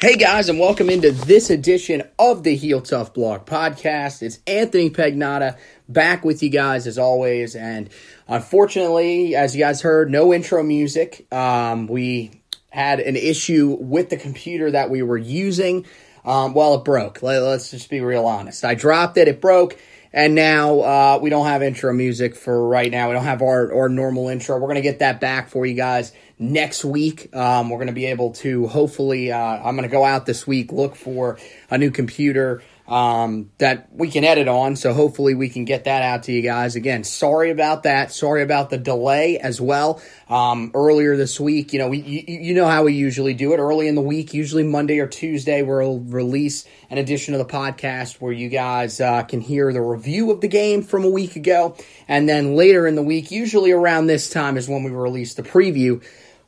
Hey guys, and welcome into this edition of the Heel Tough Blog podcast. It's Anthony Pagnotta back with you guys as always. And unfortunately, as you guys heard, no intro music. Um, we had an issue with the computer that we were using. Um, well, it broke. Let, us just be real honest. I dropped it, it broke. And now uh, we don't have intro music for right now. We don't have our, our normal intro. We're going to get that back for you guys next week. Um, we're going to be able to hopefully, uh, I'm going to go out this week, look for a new computer um, that we can edit on. So hopefully we can get that out to you guys. Again, sorry about that. Sorry about the delay as well. Um, earlier this week, you know, we, you, you, know how we usually do it early in the week, usually Monday or Tuesday, we'll release an edition of the podcast where you guys uh, can hear the review of the game from a week ago. And then later in the week, usually around this time is when we release the preview.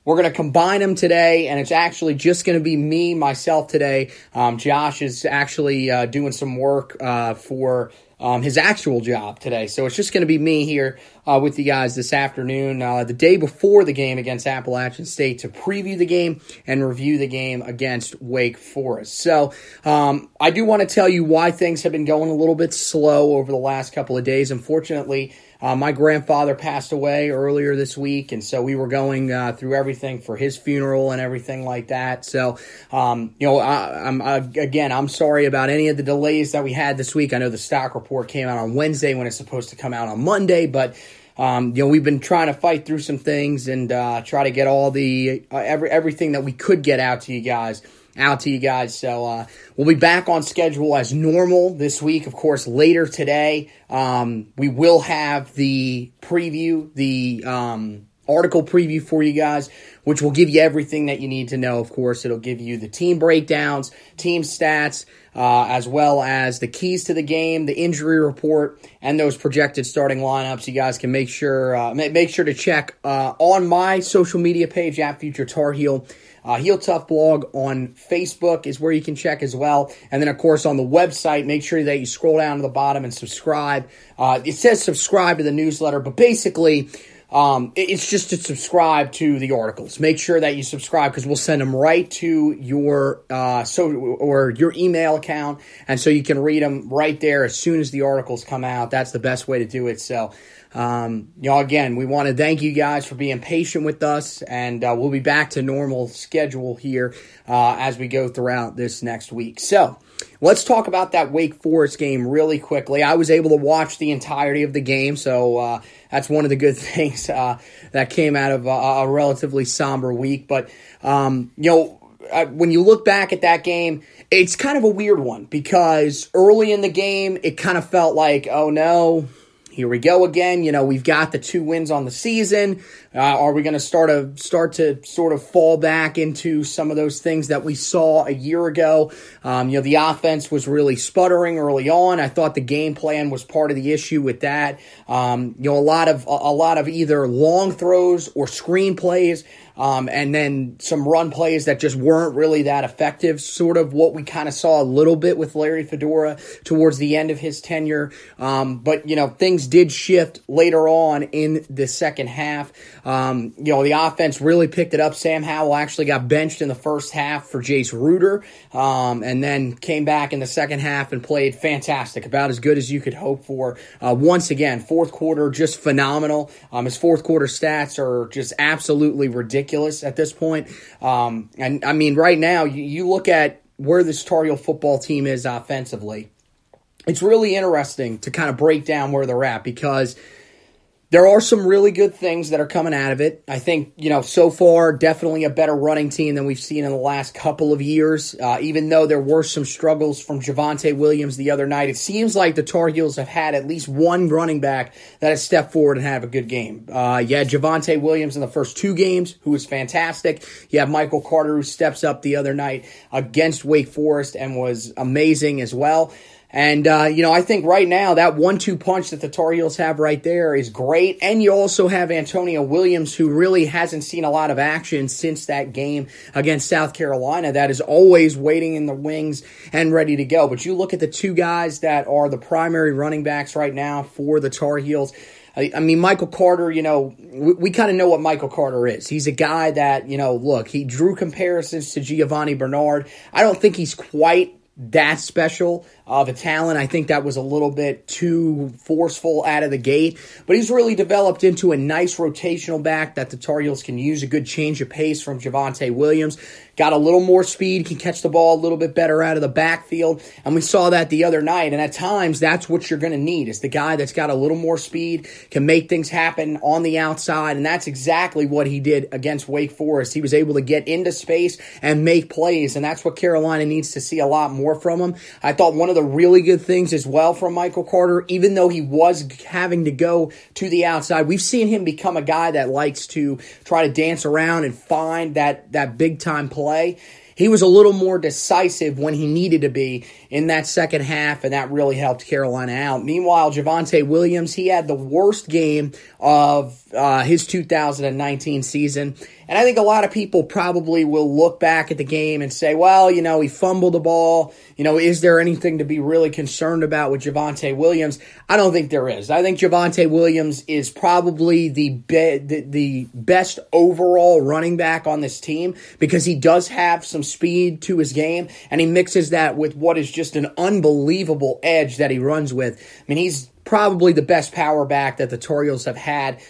We're going to combine them today, and it's actually just going to be me, myself today. Um, Josh is actually uh, doing some work uh, for um, his actual job today. So it's just going to be me here uh, with you guys this afternoon, uh, the day before the game against Appalachian State to preview the game and review the game against Wake Forest. So um, I do want to tell you why things have been going a little bit slow over the last couple of days. Unfortunately, uh, my grandfather passed away earlier this week, and so we were going uh, through everything for his funeral and everything like that. So, um, you know, I, am again, I'm sorry about any of the delays that we had this week. I know the stock report came out on Wednesday when it's supposed to come out on Monday, but um, you know, we've been trying to fight through some things and uh, try to get all the uh, every everything that we could get out to you guys out to you guys. So uh, we'll be back on schedule as normal this week. Of course, later today, um, we will have the preview, the um, article preview for you guys, which will give you everything that you need to know. Of course, it'll give you the team breakdowns, team stats. Uh, as well as the keys to the game, the injury report, and those projected starting lineups. You guys can make sure uh, make sure to check uh, on my social media page at Future Tar Heel uh, Heel Tough blog on Facebook is where you can check as well. And then, of course, on the website, make sure that you scroll down to the bottom and subscribe. Uh, it says subscribe to the newsletter, but basically, um, it's just to subscribe to the articles. Make sure that you subscribe because we'll send them right to your uh, so or your email account, and so you can read them right there as soon as the articles come out. That's the best way to do it. So um, know, again, we want to thank you guys for being patient with us, and uh, we'll be back to normal schedule here uh, as we go throughout this next week. So, let's talk about that Wake Forest game really quickly. I was able to watch the entirety of the game, so uh, that's one of the good things uh, that came out of a, a relatively somber week. But um, you know. Uh, when you look back at that game, it's kind of a weird one because early in the game, it kind of felt like, oh no, here we go again. You know, we've got the two wins on the season. Uh, are we going to start to start to sort of fall back into some of those things that we saw a year ago? Um, you know, the offense was really sputtering early on. I thought the game plan was part of the issue with that. Um, you know, a lot of a, a lot of either long throws or screen plays um, and then some run plays that just weren't really that effective. Sort of what we kind of saw a little bit with Larry Fedora towards the end of his tenure. Um, but, you know, things did shift later on in the second half. Um, you know, the offense really picked it up. Sam Howell actually got benched in the first half for Jace Ruder um, and then came back in the second half and played fantastic, about as good as you could hope for. Uh, once again, fourth quarter, just phenomenal. Um, his fourth quarter stats are just absolutely ridiculous ridiculous at this point. Um, and I mean, right now, you, you look at where this Tar Heel football team is offensively. It's really interesting to kind of break down where they're at because – there are some really good things that are coming out of it. I think, you know, so far, definitely a better running team than we've seen in the last couple of years. Uh, even though there were some struggles from Javonte Williams the other night, it seems like the Tar Heels have had at least one running back that has stepped forward and have a good game. Uh, you had Javonte Williams in the first two games, who was fantastic. You have Michael Carter, who steps up the other night against Wake Forest and was amazing as well. And, uh, you know, I think right now that one two punch that the Tar Heels have right there is great. And you also have Antonio Williams, who really hasn't seen a lot of action since that game against South Carolina, that is always waiting in the wings and ready to go. But you look at the two guys that are the primary running backs right now for the Tar Heels. I, mean, Michael Carter, you know, we, we kind of know what Michael Carter is. He's a guy that, you know, look, he drew comparisons to Giovani Bernard. I don't think he's quite that special of a talent. I think that was a little bit too forceful out of the gate, but he's really developed into a nice rotational back that the Tar Heels can use. A good change of pace from Javonte Williams. Got a little more speed, can catch the ball a little bit better out of the backfield, and we saw that the other night. And at times, that's what you're going to need is the guy that's got a little more speed, can make things happen on the outside, and that's exactly what he did against Wake Forest. He was able to get into space and make plays, and that's what Carolina needs to see a lot more from him. I thought one of the really good things as well from Michael Carter, even though he was having to go to the outside. We've seen him become a guy that likes to try to dance around and find that, that big time play. He was a little more decisive when he needed to be in that second half, and that really helped Carolina out. Meanwhile, Javonte Williams, he had the worst game of uh, his 2019 season. And I think a lot of people probably will look back at the game and say, well, you know, he fumbled the ball. You know, is there anything to be really concerned about with Javonte Williams? I don't think there is. I think Javonte Williams is probably the, be- the, the best overall running back on this team because he does have some speed to his game and he mixes that with what is just an unbelievable edge that he runs with. I mean, he's probably the best power back that the Tar have had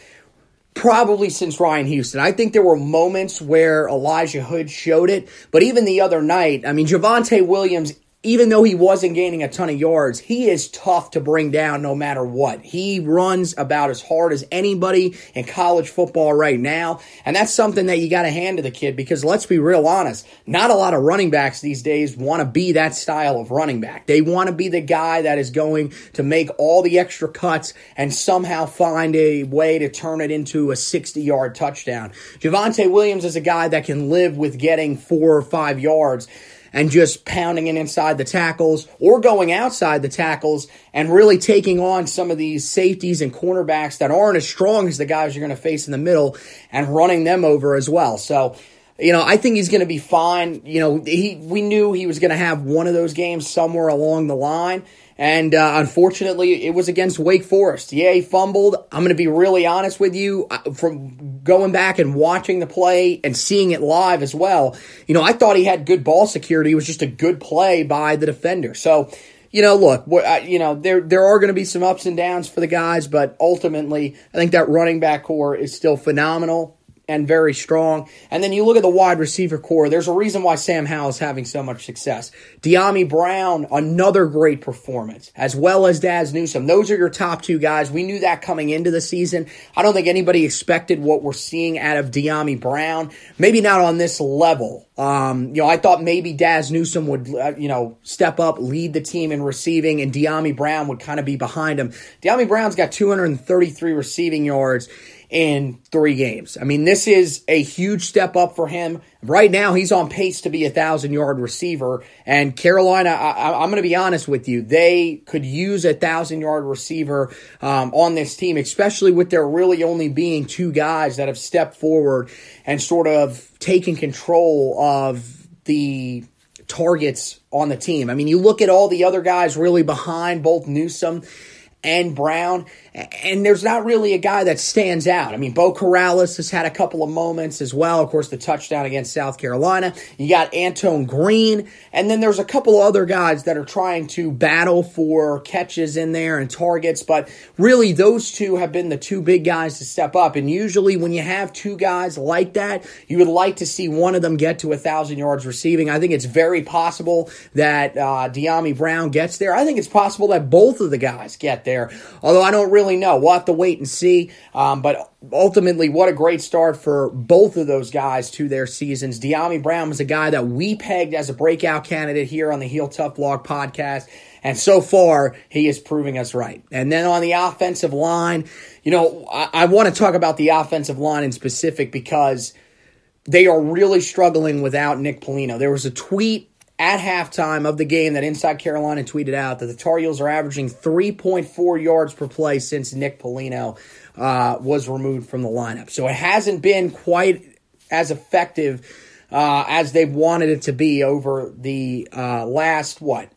probably since Ryan Houston. I think there were moments where Elijah Hood showed it, but even the other night, I mean, Javonte Williams even though he wasn't gaining a ton of yards, he is tough to bring down no matter what. He runs about as hard as anybody in college football right now. And that's something that you got to hand to the kid because let's be real honest, not a lot of running backs these days want to be that style of running back. They want to be the guy that is going to make all the extra cuts and somehow find a way to turn it into a 60 yard touchdown. Javonte Williams is a guy that can live with getting four or five yards and just pounding it inside the tackles or going outside the tackles and really taking on some of these safeties and cornerbacks that aren't as strong as the guys you're going to face in the middle and running them over as well. So, you know, I think he's going to be fine. You know, he we knew he was going to have one of those games somewhere along the line. And uh, unfortunately, it was against Wake Forest. Yeah, he fumbled. I'm going to be really honest with you. From going back and watching the play and seeing it live as well, you know, I thought he had good ball security. It was just a good play by the defender. So, you know, look, you know, there there are going to be some ups and downs for the guys, but ultimately, I think that running back corps is still phenomenal and very strong. And then you look at the wide receiver corps. There's a reason why Sam Howell is having so much success. Dyami Brown, another great performance, as well as Dazz Newsome. Those are your top two guys. We knew that coming into the season. I don't think anybody expected what we're seeing out of Dyami Brown. Maybe not on this level. Um, you know, I thought maybe Dazz Newsome would, uh, you know, step up, lead the team in receiving, and Dyami Brown would kind of be behind him. Dyami Brown's got 233 receiving yards in three games. I mean, this is a huge step up for him. Right now, he's on pace to be a thousand yard receiver. And Carolina, I, am going to be honest with you, they could use a thousand yard receiver um, on this team, especially with there really only being two guys that have stepped forward and sort of taken control of the targets on the team. I mean, you look at all the other guys really behind both Newsome and Brown, and there's not really a guy that stands out. I mean, Beau Corrales has had a couple of moments as well. Of course, the touchdown against South Carolina. You got Antoine Green, and then there's a couple other guys that are trying to battle for catches in there and targets, but really those two have been the two big guys to step up. And usually when you have two guys like that, you would like to see one of them get to a thousand yards receiving. I think it's very possible that uh, Dyami Brown gets there. I think it's possible that both of the guys get there. Although I don't really know. We'll have to wait and see. Um, but ultimately, what a great start for both of those guys to their seasons. Dyami Brown was a guy that we pegged as a breakout candidate here on the Heel Tough Blog podcast. And so far, he is proving us right. And then on the offensive line, you know, I, I want to talk about the offensive line in specific because they are really struggling without Nick Polino. There was a tweet at halftime of the game that Inside Carolina tweeted out that the Tar Heels are averaging 3.4 yards per play since Nick Polino uh, was removed from the lineup. So it hasn't been quite as effective uh, as they've wanted it to be over the uh, last, what,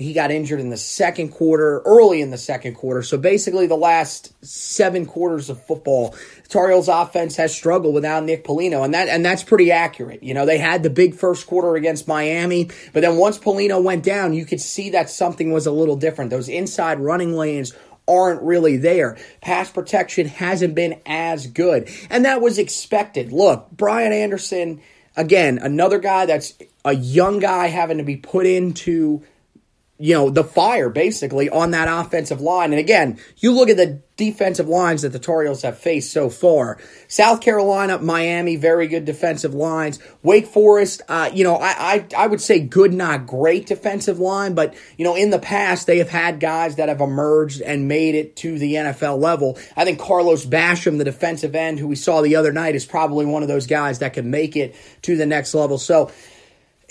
he got injured in the second quarter, early in the second quarter. So basically, the last seven quarters of football, Tar Heels offense has struggled without Nick Polino, and that and that's pretty accurate. You know, they had the big first quarter against Miami, but then once Polino went down, you could see that something was a little different. Those inside running lanes aren't really there. Pass protection hasn't been as good, and that was expected. Look, Brian Anderson, again, another guy that's a young guy having to be put into you know, the fire basically on that offensive line. And again, you look at the defensive lines that the Tar have faced so far. South Carolina, Miami, very good defensive lines. Wake Forest, uh, you know, I, I, I would say good, not great defensive line, but, you know, in the past, they have had guys that have emerged and made it to the NFL level. I think Carlos Basham, the defensive end who we saw the other night, is probably one of those guys that can make it to the next level. So,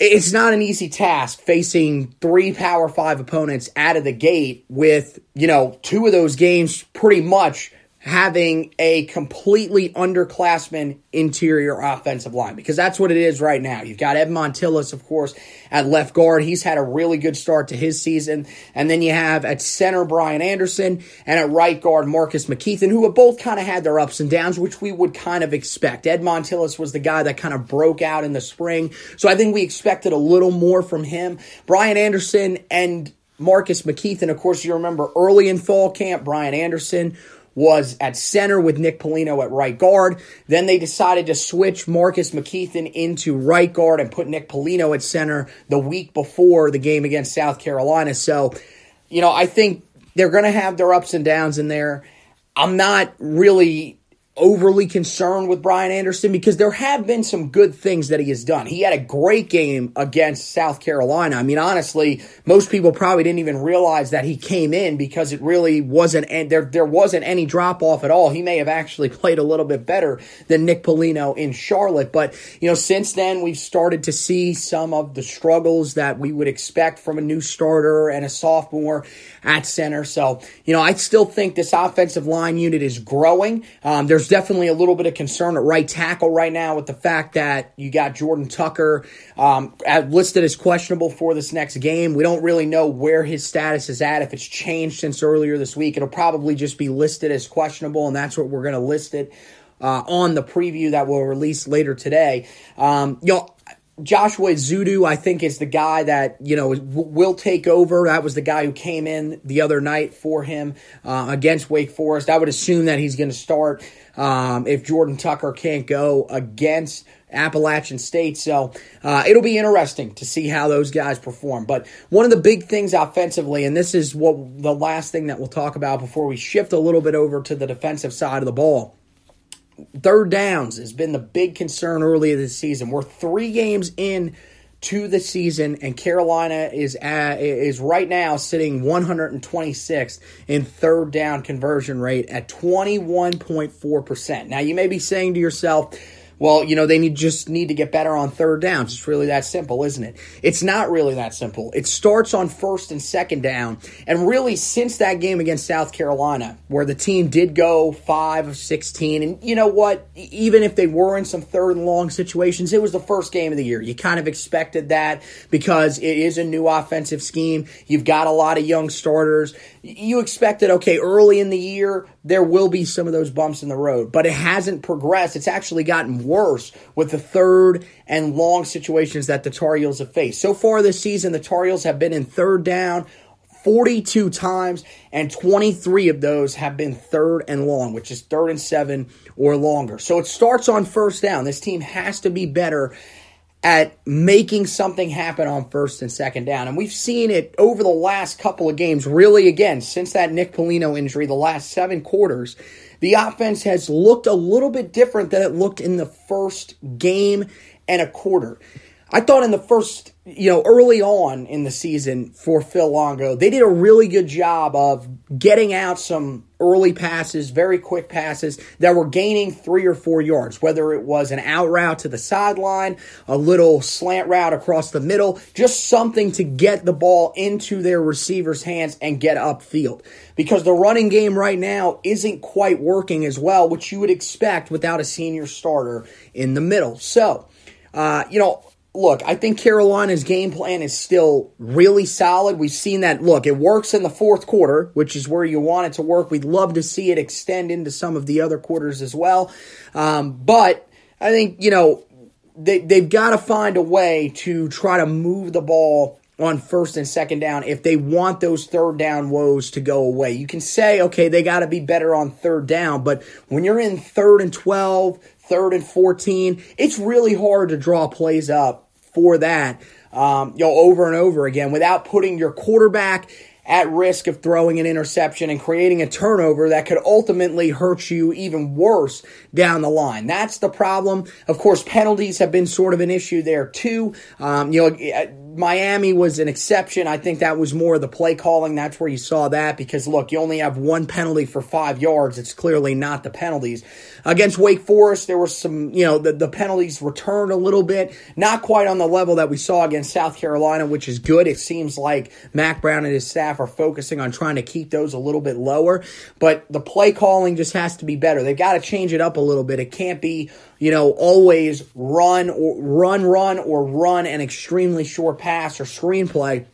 it's not an easy task facing three Power Five opponents out of the gate with, you know, two of those games pretty much having a completely underclassman interior offensive line because that's what it is right now. You've got Ed Montilus, of course, at left guard. He's had a really good start to his season. And then you have at center Brian Anderson and at right guard Marcus McKethan, who have both kind of had their ups and downs, which we would kind of expect. Ed Montilus was the guy that kind of broke out in the spring. So I think we expected a little more from him. Brian Anderson and Marcus McKethan, of course, you remember early in fall camp, Brian Anderson was at center with Nick Polino at right guard. Then they decided to switch Marcus McKethan into right guard and put Nick Polino at center the week before the game against South Carolina. So, you know, I think they're going to have their ups and downs in there. I'm not really overly concerned with Brian Anderson because there have been some good things that he has done. He had a great game against South Carolina. I mean, honestly, most people probably didn't even realize that he came in because it really wasn't and there there wasn't any drop off at all. He may have actually played a little bit better than Nick Polino in Charlotte, but you know, since then we've started to see some of the struggles that we would expect from a new starter and a sophomore at center. So, you know, I still think this offensive line unit is growing. Um, there's definitely a little bit of concern at right tackle right now with the fact that you got Jordan Tucker um, listed as questionable for this next game. We don't really know where his status is at. If it's changed since earlier this week, it'll probably just be listed as questionable, and that's what we're going to list it. Uh, on the preview that we'll release later today. Um, you know, Joshua Ezeudu, I think, is the guy that you know will take over. That was the guy who came in the other night for him uh, against Wake Forest. I would assume that he's going to start um, if Jordan Tucker can't go against Appalachian State. So uh, it'll be interesting to see how those guys perform. But one of the big things offensively, and this is what the last thing that we'll talk about before we shift a little bit over to the defensive side of the ball Third downs has been the big concern early this season. We're three games in to the season, and Carolina is at, is right now sitting 126th in third down conversion rate at 21.4 percent. Now you may be saying to yourself well, you know, they need just need to get better on third downs. It's really that simple, isn't it? It's not really that simple. It starts on first and second down. And really, since that game against South Carolina, where the team did go 5 of 16, and you know what? Even if they were in some third and long situations, it was the first game of the year. You kind of expected that because it is a new offensive scheme. You've got a lot of young starters. You expected, okay, early in the year, there will be some of those bumps in the road, but it hasn't progressed. It's actually gotten worse with the third and long situations that the Tar Heels have faced. So far this season, the Tar Heels have been in third down 42 times, and 23 of those have been third and long, which is third and seven or longer. So it starts on first down. This team has to be better at making something happen on first and second down. And we've seen it over the last couple of games, really, again, since that Nick Polino injury, the last seven quarters. The offense has looked a little bit different than it looked in the first game and a quarter. I thought in the first, you know, early on in the season for Phil Longo, they did a really good job of getting out some early passes, very quick passes that were gaining three or four yards, whether it was an out route to the sideline, a little slant route across the middle, just something to get the ball into their receivers' hands and get upfield. Because the running game right now isn't quite working as well, which you would expect without a senior starter in the middle. So, uh, you know, look, I think Carolina's game plan is still really solid. We've seen that. Look, it works in the fourth quarter, which is where you want it to work. We'd love to see it extend into some of the other quarters as well. Um, but I think, you know, they, they've got to find a way to try to move the ball on first and second down if they want those third down woes to go away. You can say, okay, they got to be better on third down, but when you're in third and 12, third and 14, it's really hard to draw plays up for that, um, you know, over and over again without putting your quarterback at risk of throwing an interception and creating a turnover that could ultimately hurt you even worse down the line. That's the problem. Of course, penalties have been sort of an issue there too. Um, you know, Miami was an exception. I think that was more the play calling. That's where you saw that because look, you only have one penalty for five yards. It's clearly not the penalties. Against Wake Forest, there were some, you know, the, the penalties returned a little bit, not quite on the level that we saw against South Carolina, which is good. It seems like Mack Brown and his staff are focusing on trying to keep those a little bit lower, but the play calling just has to be better. They've got to change it up a little bit. It can't be you know, always run or run, run or run an extremely short pass or screenplay.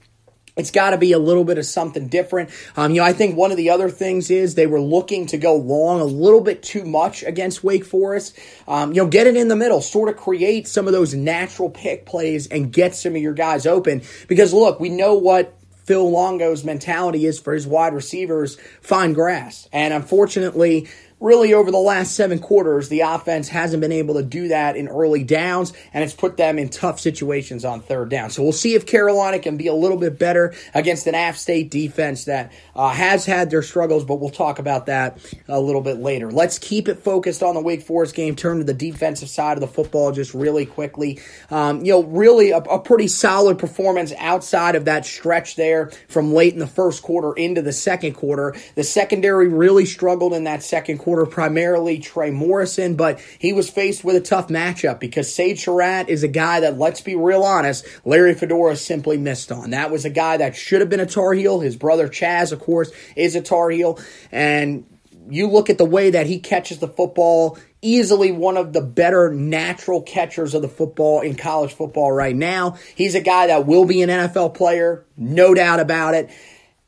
It's got to be a little bit of something different. Um, you know, I think one of the other things is they were looking to go long a little bit too much against Wake Forest. Um, you know, get it in the middle, sort of create some of those natural pick plays and get some of your guys open. Because look, we know what Phil Longo's mentality is for his wide receivers find grass. And unfortunately, really over the last seven quarters, the offense hasn't been able to do that in early downs, and it's put them in tough situations on third down. So we'll see if Carolina can be a little bit better against an App State defense that uh, has had their struggles, but we'll talk about that a little bit later. Let's keep it focused on the Wake Forest game, turn to the defensive side of the football just really quickly. Um, you know, really a, a pretty solid performance outside of that stretch there from late in the first quarter into the second quarter. The secondary really struggled in that second quarter, primarily Trey Morrison, but he was faced with a tough matchup because Sage Surratt is a guy that, let's be real honest, Larry Fedora simply missed on. That was a guy that should have been a Tar Heel. His brother Chazz, of course, is a Tar Heel. And you look at the way that he catches the football, easily one of the better natural catchers of the football in college football right now. He's a guy that will be an NFL player, no doubt about it.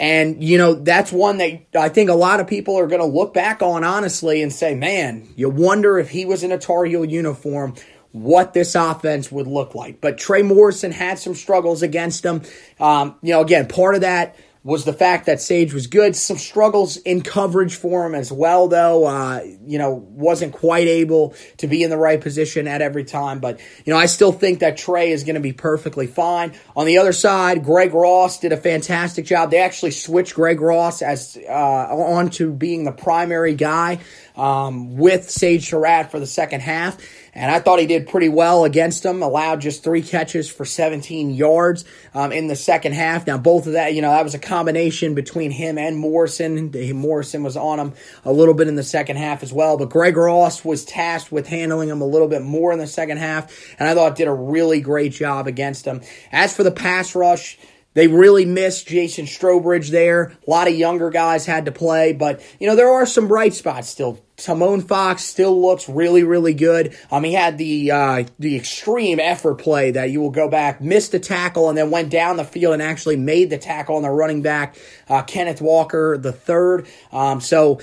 And, you know, that's one that I think a lot of people are going to look back on honestly and say, man, you wonder if he was in a Tar Heel uniform, what this offense would look like. But Trey Morrison had some struggles against him. Um, you know, again, part of that was the fact that Sage was good. Some struggles in coverage for him as well, though. Uh, you know, wasn't quite able to be in the right position at every time. But, you know, I still think that Trey is going to be perfectly fine. On the other side, Greg Ross did a fantastic job. They actually switched Greg Ross as uh, on to being the primary guy um, with Sage Surratt for the second half. And I thought he did pretty well against them, allowed just three catches for 17 yards um, in the second half. Now, both of that, you know, that was a combination between him and Morrison. Morrison was on him a little bit in the second half as well, but Greg Ross was tasked with handling him a little bit more in the second half, and I thought did a really great job against him. As for the pass rush, they really missed Jason Strowbridge there. A lot of younger guys had to play, but you know there are some bright spots still. Tomon Fox still looks really, really good. Um, he had the uh, the extreme effort play that you will go back, missed the tackle, and then went down the field and actually made the tackle on the running back, uh, Kenneth Walker the third. Um, so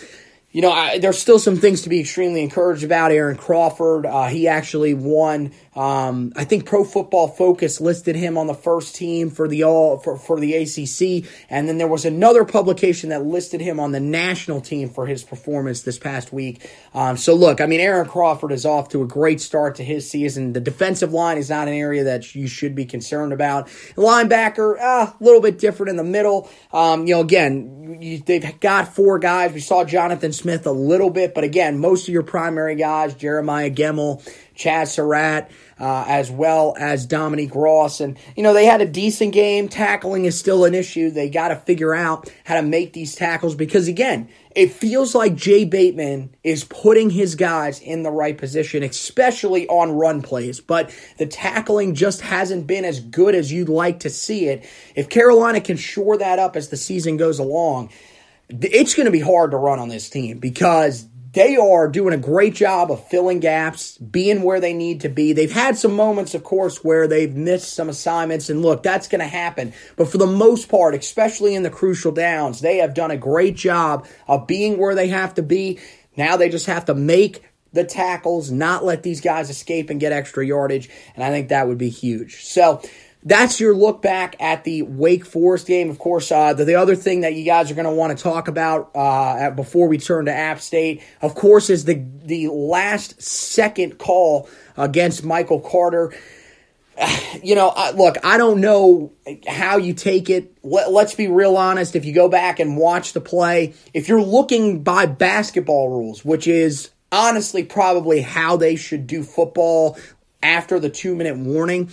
you know, I, there's still some things to be extremely encouraged about. Aaron Crawford, uh, he actually won. Um, I think Pro Football Focus listed him on the first team for the all for, for the ACC, and then there was another publication that listed him on the national team for his performance this past week. Um, so look, I mean, Aaron Crawford is off to a great start to his season. The defensive line is not an area that you should be concerned about. Linebacker, uh, a little bit different in the middle. Um, you know, again, you, they've got four guys. We saw Jonathan. Smith a little bit, but again, most of your primary guys, Jeremiah Gemmel, Chazz Surratt, uh, as well as Dominique Ross. And, you know, they had a decent game. Tackling is still an issue. They got to figure out how to make these tackles because, again, it feels like Jay Bateman is putting his guys in the right position, especially on run plays, but the tackling just hasn't been as good as you'd like to see it. If Carolina can shore that up as the season goes along, it's going to be hard to run on this team because they are doing a great job of filling gaps, being where they need to be. They've had some moments, of course, where they've missed some assignments, and look, that's going to happen. But for the most part, especially in the crucial downs, they have done a great job of being where they have to be. Now they just have to make the tackles, not let these guys escape and get extra yardage, and I think that would be huge. So, that's your look back at the Wake Forest game. Of course, uh, the, the, other thing that you guys are going to want to talk about uh, before we turn to App State, of course, is the the last second call against Michael Carter. You know, look, I don't know how you take it. Let, let's be real honest. If you go back and watch the play, if you're looking by basketball rules, which is honestly probably how they should do football after the two minute warning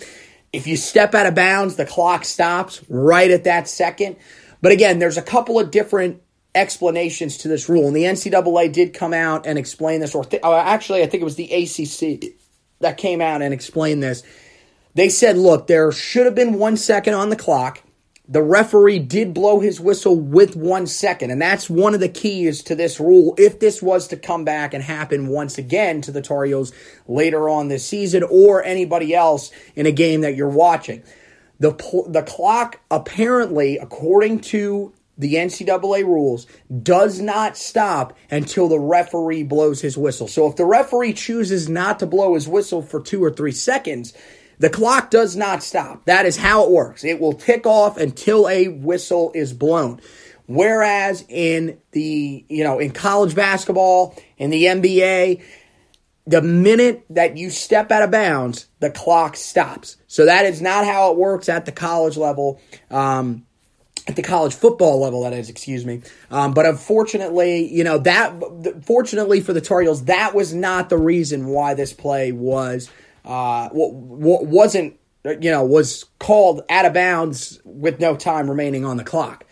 if you step out of bounds, the clock stops right at that second. But again, there's a couple of different explanations to this rule. And the NCAA did come out and explain this, or th- uh, actually, I think it was the ACC that came out and explained this. They said, look, there should have been one second on the clock the referee did blow his whistle with one second. And that's one of the keys to this rule. If this was to come back and happen once again to the Heels later on this season or anybody else in a game that you're watching. The, the clock apparently, according to the NCAA rules, does not stop until the referee blows his whistle. So if the referee chooses not to blow his whistle for two or three seconds, the clock does not stop. That is how it works. It will tick off until a whistle is blown. Whereas in the, you know, in college basketball, in the NBA, the minute that you step out of bounds, the clock stops. So that is not how it works at the college level. Um, at the college football level, that is, excuse me. Um, but unfortunately, you know, that, fortunately for the Tar Heels, that was not the reason why this play was uh, what wasn't you know was called out of bounds with no time remaining on the clock.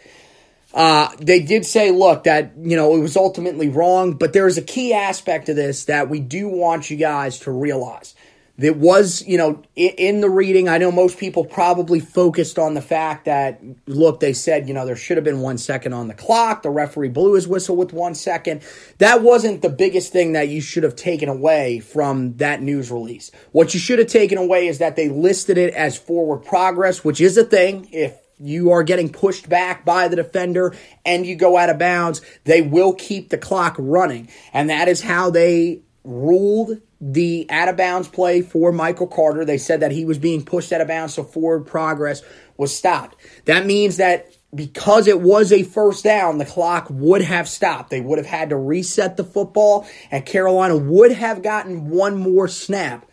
Uh, they did say, look, that you know it was ultimately wrong, but there is a key aspect to this that we do want you guys to realize. That was, you know, in the reading, I know most people probably focused on the fact that, look, they said, you know, there should have been one second on the clock. The referee blew his whistle with one second. That wasn't the biggest thing that you should have taken away from that news release. What you should have taken away is that they listed it as forward progress, which is a thing. If you are getting pushed back by the defender and you go out of bounds, they will keep the clock running. And that is how they ruled the out of bounds play for Michael Carter. They said that he was being pushed out of bounds, so forward progress was stopped. That means that because it was a first down, the clock would have stopped. They would have had to reset the football, and Carolina would have gotten one more snap.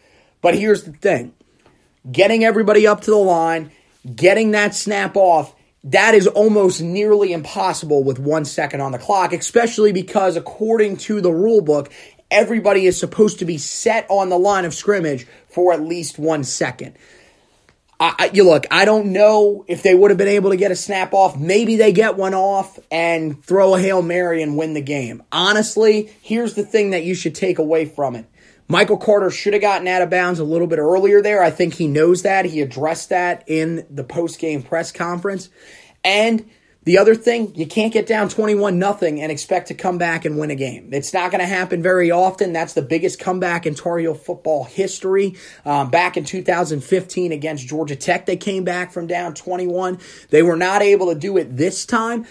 But here's the thing getting everybody up to the line, getting that snap off, that is almost nearly impossible with one second on the clock, especially because, according to the rule book, everybody is supposed to be set on the line of scrimmage for at least one second. I, you look, I don't know if they would have been able to get a snap off. Maybe they get one off and throw a Hail Mary and win the game. Honestly, here's the thing that you should take away from it. Michael Carter should have gotten out of bounds a little bit earlier there. I think he knows that. He addressed that in the post game press conference. And the other thing, you can't get down 21 nothing and expect to come back and win a game. It's not going to happen very often. That's the biggest comeback in Tar Heel football history. Um, back in 2015 against Georgia Tech, they came back from down 21. They were not able to do it this time.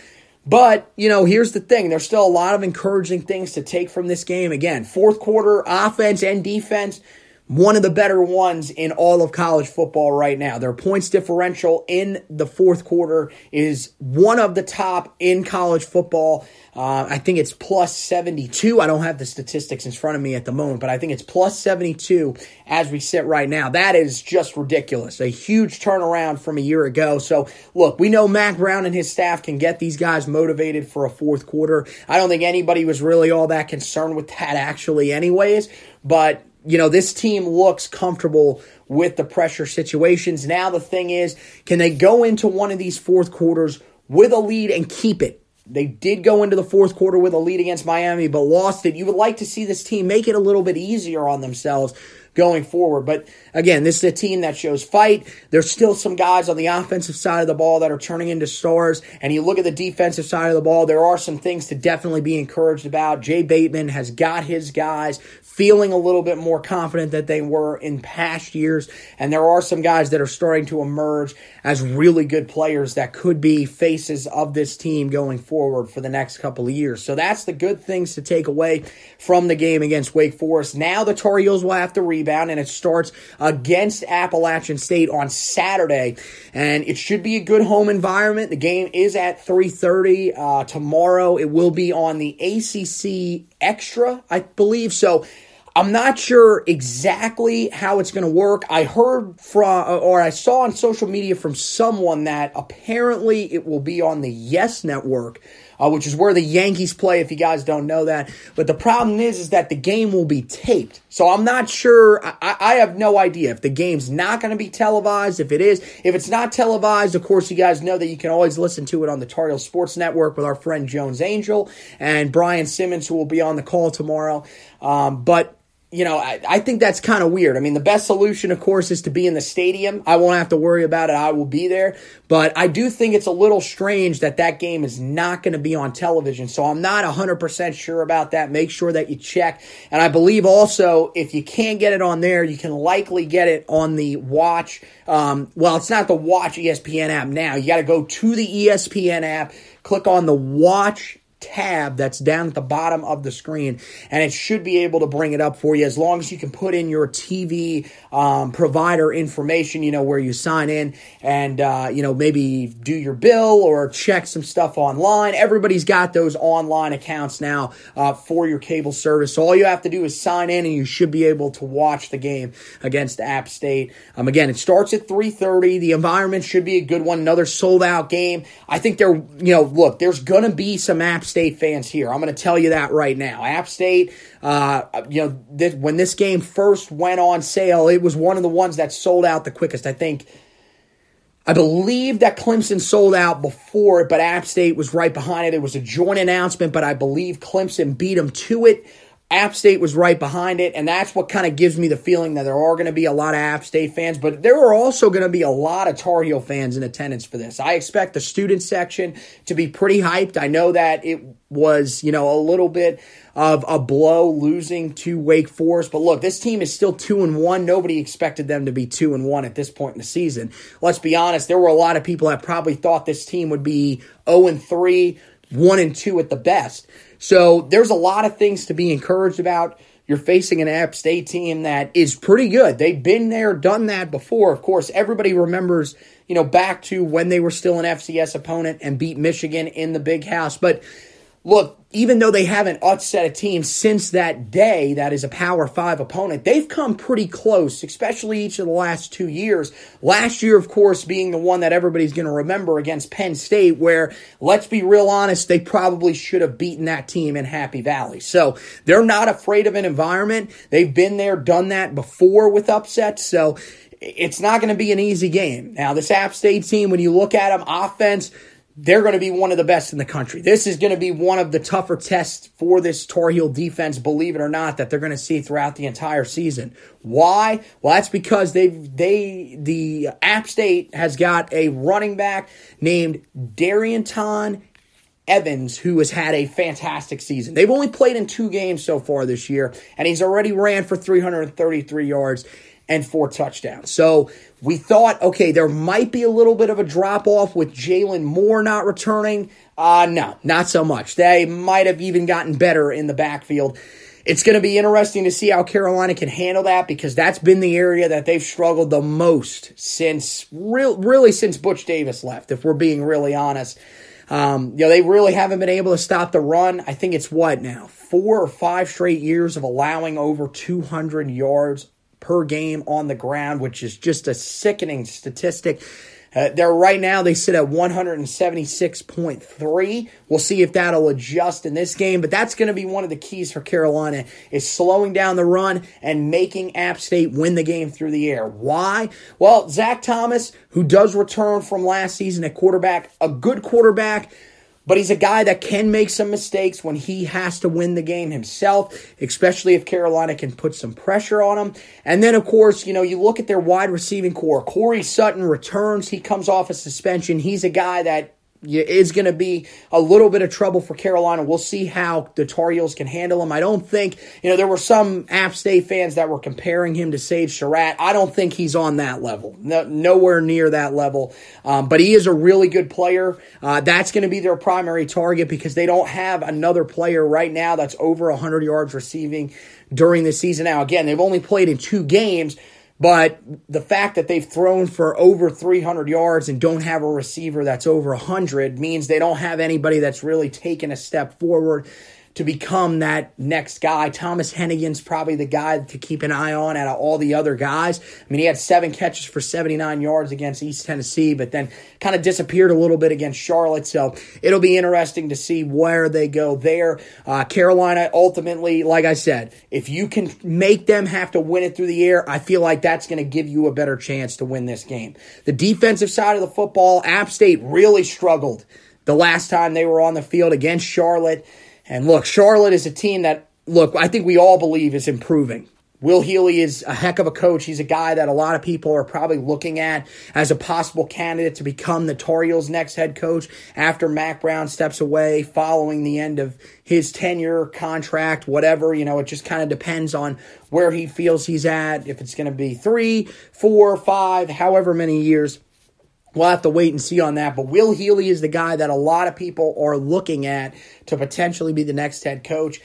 But, you know, here's the thing. There's still a lot of encouraging things to take from this game. Again, fourth quarter offense and defense one of the better ones in all of college football right now. Their points differential in the fourth quarter is one of the top in college football. Uh, I think it's plus 72. I don't have the statistics in front of me at the moment, but I think it's plus 72 as we sit right now. That is just ridiculous. A huge turnaround from a year ago. So, look, we know Mack Brown and his staff can get these guys motivated for a fourth quarter. I don't think anybody was really all that concerned with that actually, anyways. But you know, this team looks comfortable with the pressure situations. Now the thing is, can they go into one of these fourth quarters with a lead and keep it? They did go into the fourth quarter with a lead against Miami, but lost it. You would like to see this team make it a little bit easier on themselves going forward. But again, this is a team that shows fight. There's still some guys on the offensive side of the ball that are turning into stars. And you look at the defensive side of the ball, there are some things to definitely be encouraged about. Jay Bateman has got his guys feeling a little bit more confident that they were in past years. And there are some guys that are starting to emerge as really good players that could be faces of this team going forward for the next couple of years. So that's the good things to take away from the game against Wake Forest. Now the Tar Heels will have to rebound, and it starts against Appalachian State on Saturday. And it should be a good home environment. The game is at 3.30 uh, tomorrow. It will be on the ACC Extra, I believe. So I'm not sure exactly how it's going to work. I heard from, or I saw on social media from someone that apparently it will be on the Yes Network, uh, which is where the Yankees play. If you guys don't know that, but the problem is, is that the game will be taped. So I'm not sure. I, I have no idea if the game's not going to be televised. If it is, if it's not televised, of course, you guys know that you can always listen to it on the Tar Heel Sports Network with our friend Jones Angell and Brian Simmons, who will be on the call tomorrow. Um, but you know, I, I, think that's kind of weird. I mean, the best solution, of course, is to be in the stadium. I won't have to worry about it. I will be there. But I do think it's a little strange that that game is not going to be on television. So I'm not 100% sure about that. Make sure that you check. And I believe also, if you can't get it on there, you can likely get it on the Watch. Um, well, it's not the Watch ESPN app now. You got to go to the ESPN app, click on the Watch tab that's down at the bottom of the screen, and it should be able to bring it up for you as long as you can put in your TV um, provider information, you know, where you sign in and, uh, you know, maybe do your bill or check some stuff online. Everybody's got those online accounts now uh, for your cable service. So all you have to do is sign in and you should be able to watch the game against App State. Um, again, it starts at 3.30. The environment should be a good one. Another sold out game. I think there, you know, look, there's going to be some App State fans here. I'm going to tell you that right now. App State, uh, you know, this, when this game first went on sale, it was one of the ones that sold out the quickest. I think. I believe that Clemson sold out before it, but App State was right behind it. It was a joint announcement, but I believe Clemson beat them to it. App State was right behind it, and that's what kind of gives me the feeling that there are going to be a lot of App State fans, but there are also going to be a lot of Tar Heel fans in attendance for this. I expect the student section to be pretty hyped. I know that it was, you know, a little bit of a blow losing to Wake Forest, but look, this team is still two and one. Nobody expected them to be two and one at this point in the season. Let's be honest, there were a lot of people that probably thought this team would be 0 and 3, 1 and 2 at the best. So there's a lot of things to be encouraged about. You're facing an App State team that is pretty good. They've been there, done that before. Of course, everybody remembers, you know, back to when they were still an FCS opponent and beat Michigan in the big house. But look, even though they haven't upset a team since that day that is a Power Five opponent, they've come pretty close, especially each of the last two years. Last year, of course, being the one that everybody's going to remember against Penn State, where, let's be real honest, they probably should have beaten that team in Happy Valley. So they're not afraid of an environment. They've been there, done that before with upsets. So it's not going to be an easy game. Now, this App State team, when you look at them, offense, they're going to be one of the best in the country. This is going to be one of the tougher tests for this Tar Heel defense, believe it or not, that they're going to see throughout the entire season. Why? Well, that's because they they the App State has got a running back named Darrynton Evans, who has had a fantastic season. They've only played in two games so far this year, and he's already ran for 333 yards and four touchdowns. So we thought, okay, there might be a little bit of a drop off with Jalen Moore not returning. Uh, no, not so much. They might have even gotten better in the backfield. It's going to be interesting to see how Carolina can handle that because that's been the area that they've struggled the most since real, really since Butch Davis left, if we're being really honest. Um, you know, they really haven't been able to stop the run. I think it's what now? Four or five straight years of allowing over 200 yards per game on the ground, which is just a sickening statistic. Uh, they're right now they sit at 176.3. We'll see if that'll adjust in this game, but that's going to be one of the keys for Carolina is slowing down the run and making App State win the game through the air. Why? Well, Zac Thomas, who does return from last season at quarterback, a good quarterback but he's a guy that can make some mistakes when he has to win the game himself, especially if Carolina can put some pressure on him. And then, of course, you know, you look at their wide receiving corps. Corey Sutton returns. He comes off a suspension. He's a guy that is going to be a little bit of trouble for Carolina. We'll see how the Tar Heels can handle him. I don't think, you know, there were some App State fans that were comparing him to Sage Surratt. I don't think he's on that level, no, nowhere near that level. Um, but he is a really good player. Uh, that's going to be their primary target because they don't have another player right now that's over 100 yards receiving during the season. Now, again, they've only played in two games. But the fact that they've thrown for over 300 yards and don't have a receiver that's over 100 means they don't have anybody that's really taken a step forward to become that next guy. Thomas Hennigan's probably the guy to keep an eye on out of all the other guys. I mean, he had seven catches for 79 yards against East Tennessee, but then kind of disappeared a little bit against Charlotte. So it'll be interesting to see where they go there. Uh, Carolina, ultimately, like I said, if you can make them have to win it through the air, I feel like that's going to give you a better chance to win this game. The defensive side of the football, App State really struggled the last time they were on the field against Charlotte. And look, Charlotte is a team that, look, I think we all believe is improving. Will Healy is a heck of a coach. He's a guy that a lot of people are probably looking at as a possible candidate to become the Tar Heels' next head coach after Mack Brown steps away following the end of his tenure, contract, whatever. You know, it just kind of depends on where he feels he's at. If it's going to be three, four, five, however many years. We'll have to wait and see on that. But Will Healy is the guy that a lot of people are looking at to potentially be the next head coach.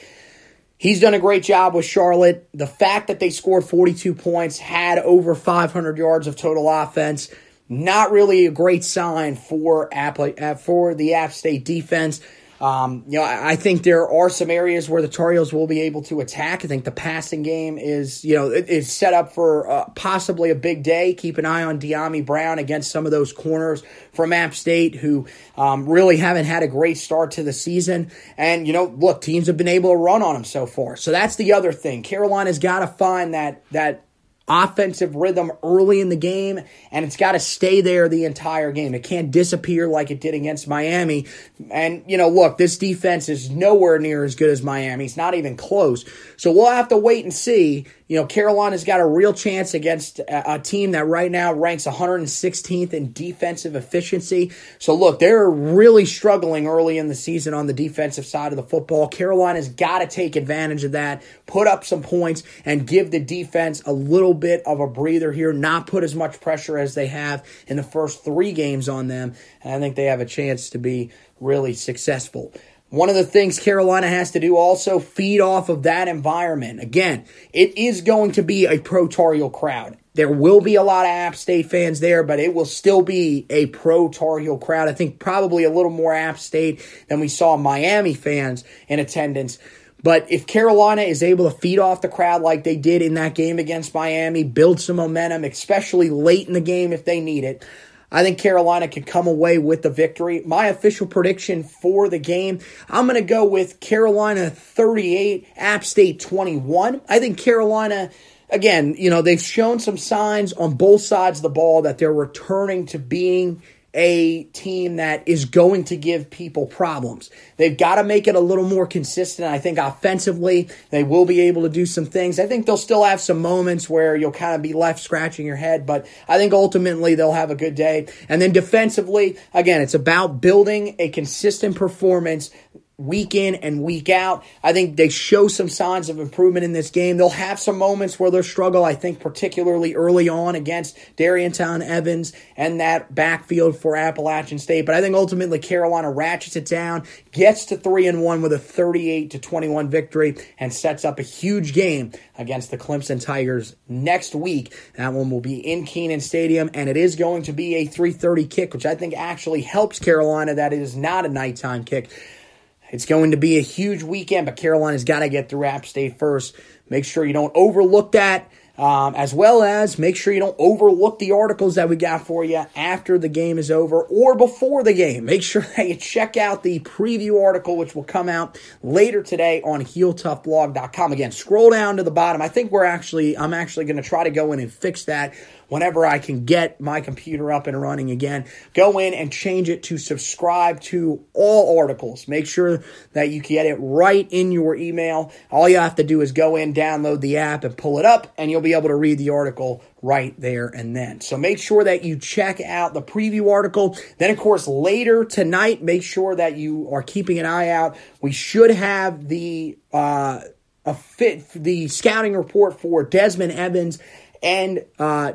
He's done a great job with Charlotte. The fact that they scored 42 points, had over 500 yards of total offense, not really a great sign for App, uh, for the App State defense. Um, you know, I, think there are some areas where the Tar Heels will be able to attack. I think the passing game is, you know, it, it's set up for uh, possibly a big day. Keep an eye on Dyami Brown against some of those corners from App State who um, really haven't had a great start to the season. And, you know, look, teams have been able to run on them so far. So that's the other thing. Carolina's got to find that, that offensive rhythm early in the game, and it's got to stay there the entire game. It can't disappear like it did against Miami. And, you know, look, this defense is nowhere near as good as Miami. It's not even close. So we'll have to wait and see you know, Carolina's got a real chance against a, a, team that right now ranks 116th in defensive efficiency. So, look, they're really struggling early in the season on the defensive side of the football. Carolina's got to take advantage of that, put up some points, and give the defense a little bit of a breather here, not put as much pressure as they have in the first three games on them. And I think they have a chance to be really successful. One of the things Carolina has to do also feed off of that environment. Again, it is going to be a pro Tar Heel crowd. There will be a lot of App State fans there, but it will still be a pro Tar Heel crowd. I think probably a little more App State than we saw Miami fans in attendance. But if Carolina is able to feed off the crowd like they did in that game against Miami, build some momentum, especially late in the game if they need it, I think Carolina can come away with the victory. My official prediction for the game, I'm going to go with Carolina 38, App State 21. I think Carolina again, you know, they've shown some signs on both sides of the ball that they're returning to being a team that is going to give people problems. They've got to make it a little more consistent. I think offensively, they will be able to do some things. I think they'll still have some moments where you'll kind of be left scratching your head, but I think ultimately they'll have a good day. And then defensively, again, it's about building a consistent performance week in and week out. I think they show some signs of improvement in this game. They'll have some moments where they'll struggle, I think, particularly early on against Darrynton Evans and that backfield for Appalachian State. But I think ultimately Carolina ratchets it down, gets to 3 and 1 with a 38 to 21 victory, and sets up a huge game against the Clemson Tigers next week. That one will be in Kenan Stadium, and it is going to be a 330 kick, which I think actually helps Carolina that it is not a nighttime kick. It's going to be a huge weekend, but Carolina's got to get through App State first. Make sure you don't overlook that. Um, as well as make sure you don't overlook the articles that we got for you after the game is over or before the game. Make sure that you check out the preview article, which will come out later today on HeelToughBlog.com. Again, scroll down to the bottom. I think we're actually, I'm actually going to try to go in and fix that whenever I can get my computer up and running again. Go in and change it to subscribe to all articles. Make sure that you get it right in your email. All you have to do is go in, download the app, and pull it up, and you'll be able to read the article right there and then. So make sure that you check out the preview article. Then, of course, later tonight, make sure that you are keeping an eye out. We should have the uh, a fit the scouting report for Desmond Evans and uh,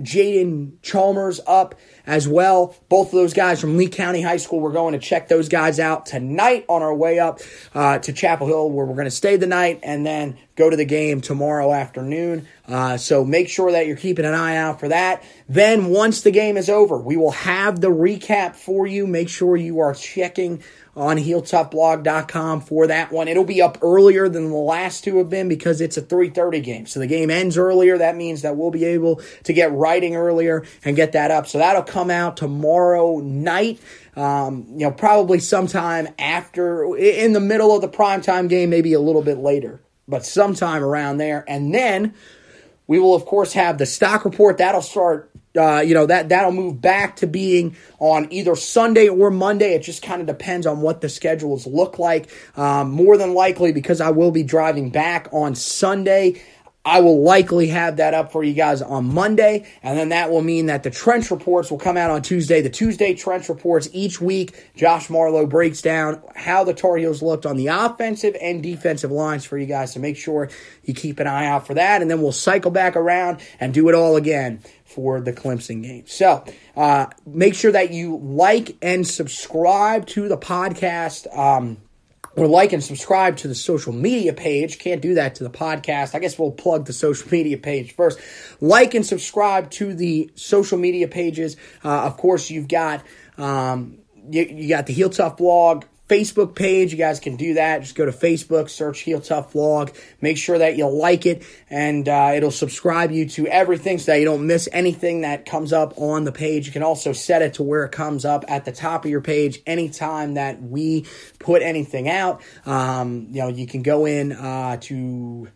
Jaden Chalmers up as well. Both of those guys from Lee County High School. We're going to check those guys out tonight on our way up uh, to Chapel Hill, where we're going to stay the night and then go to the game tomorrow afternoon. Uh, so make sure that you're keeping an eye out for that. Then, once the game is over, we will have the recap for you. Make sure you are checking on heeltoughblog.com for that one. It'll be up earlier than the last two have been because it's a 3:30 game. So the game ends earlier. That means that we'll be able to get writing earlier and get that up. So that'll come out tomorrow night. Um, you know, probably sometime after, in the middle of the primetime game, maybe a little bit later, but sometime around there. And then we will, of course, have the stock report. That'll start uh, you know that that'll move back to being on either Sunday or Monday. It just kind of depends on what the schedules look like. Um, more than likely, because I will be driving back on Sunday. I will likely have that up for you guys on Monday, and then that will mean that the trench reports will come out on Tuesday. The Tuesday trench reports each week, Josh Marlowe breaks down how the Tar Heels looked on the offensive and defensive lines for you guys So make sure you keep an eye out for that, and then we'll cycle back around and do it all again for the Clemson game. So uh, make sure that you like and subscribe to the podcast. Um, or like and subscribe to the social media page. Can't do that to the podcast. I guess we'll plug the social media page first. Like and subscribe to the social media pages. Uh, of course, you've got um, you, you got the Heel Tough blog, Facebook page. You guys can do that. Just go to Facebook, search Heel Tough Blog. Make sure that you like it, and uh, it'll subscribe you to everything so that you don't miss anything that comes up on the page. You can also set it to where it comes up at the top of your page anytime that we put anything out. Um, you know, you can go in uh, to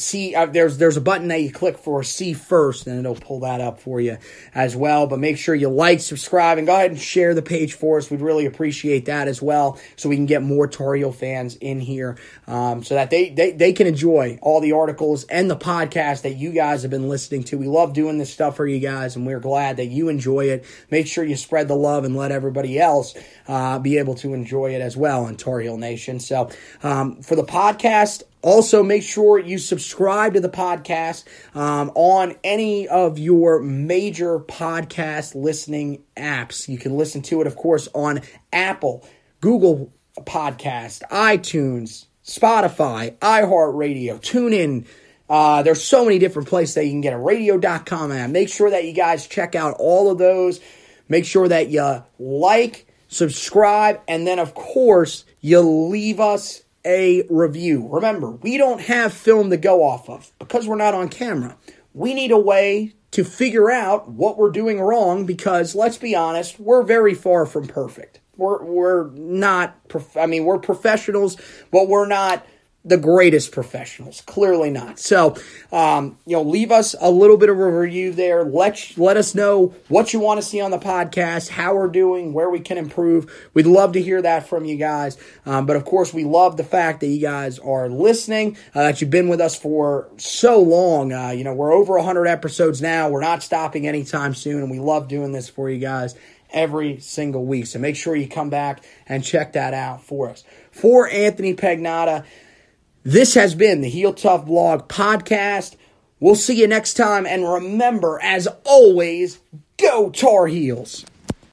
see uh, there's there's a button that you click for see first and it'll pull that up for you as well. But make sure you like subscribe and go ahead and share the page for us. We'd really appreciate that as well so we can get more Tar Heel fans in here um, so that they, they they can enjoy all the articles and the podcast that you guys have been listening to. We love doing this stuff for you guys and we're glad that you enjoy it. Make sure you spread the love and let everybody else uh, be able to enjoy it as well in Tar Heel Nation. So um, for the podcast also, make sure you subscribe to the podcast um, on any of your major podcast listening apps. You can listen to it, of course, on Apple, Google Podcast, iTunes, Spotify, iHeartRadio, TuneIn. Uh, there's so many different places that you can get a radio.com app. Make sure that you guys check out all of those. Make sure that you like, subscribe, and then, of course, you leave us a review. Remember, we don't have film to go off of because we're not on camera. We need a way to figure out what we're doing wrong because let's be honest, we're very far from perfect. We're we're not I mean, we're professionals, but we're not the greatest professionals. Clearly not. So, um, you know, leave us a little bit of a review there. Let let us know what you want to see on the podcast, how we're doing, where we can improve. We'd love to hear that from you guys. Um, but of course, we love the fact that you guys are listening, uh, that you've been with us for so long. Uh, you know, we're over 100 episodes now. We're not stopping anytime soon, and we love doing this for you guys every single week. So make sure you come back and check that out for us. For Anthony Pagnotta, this has been the Heel Tough Blog podcast. We'll see you next time. And remember, as always, go Tar Heels.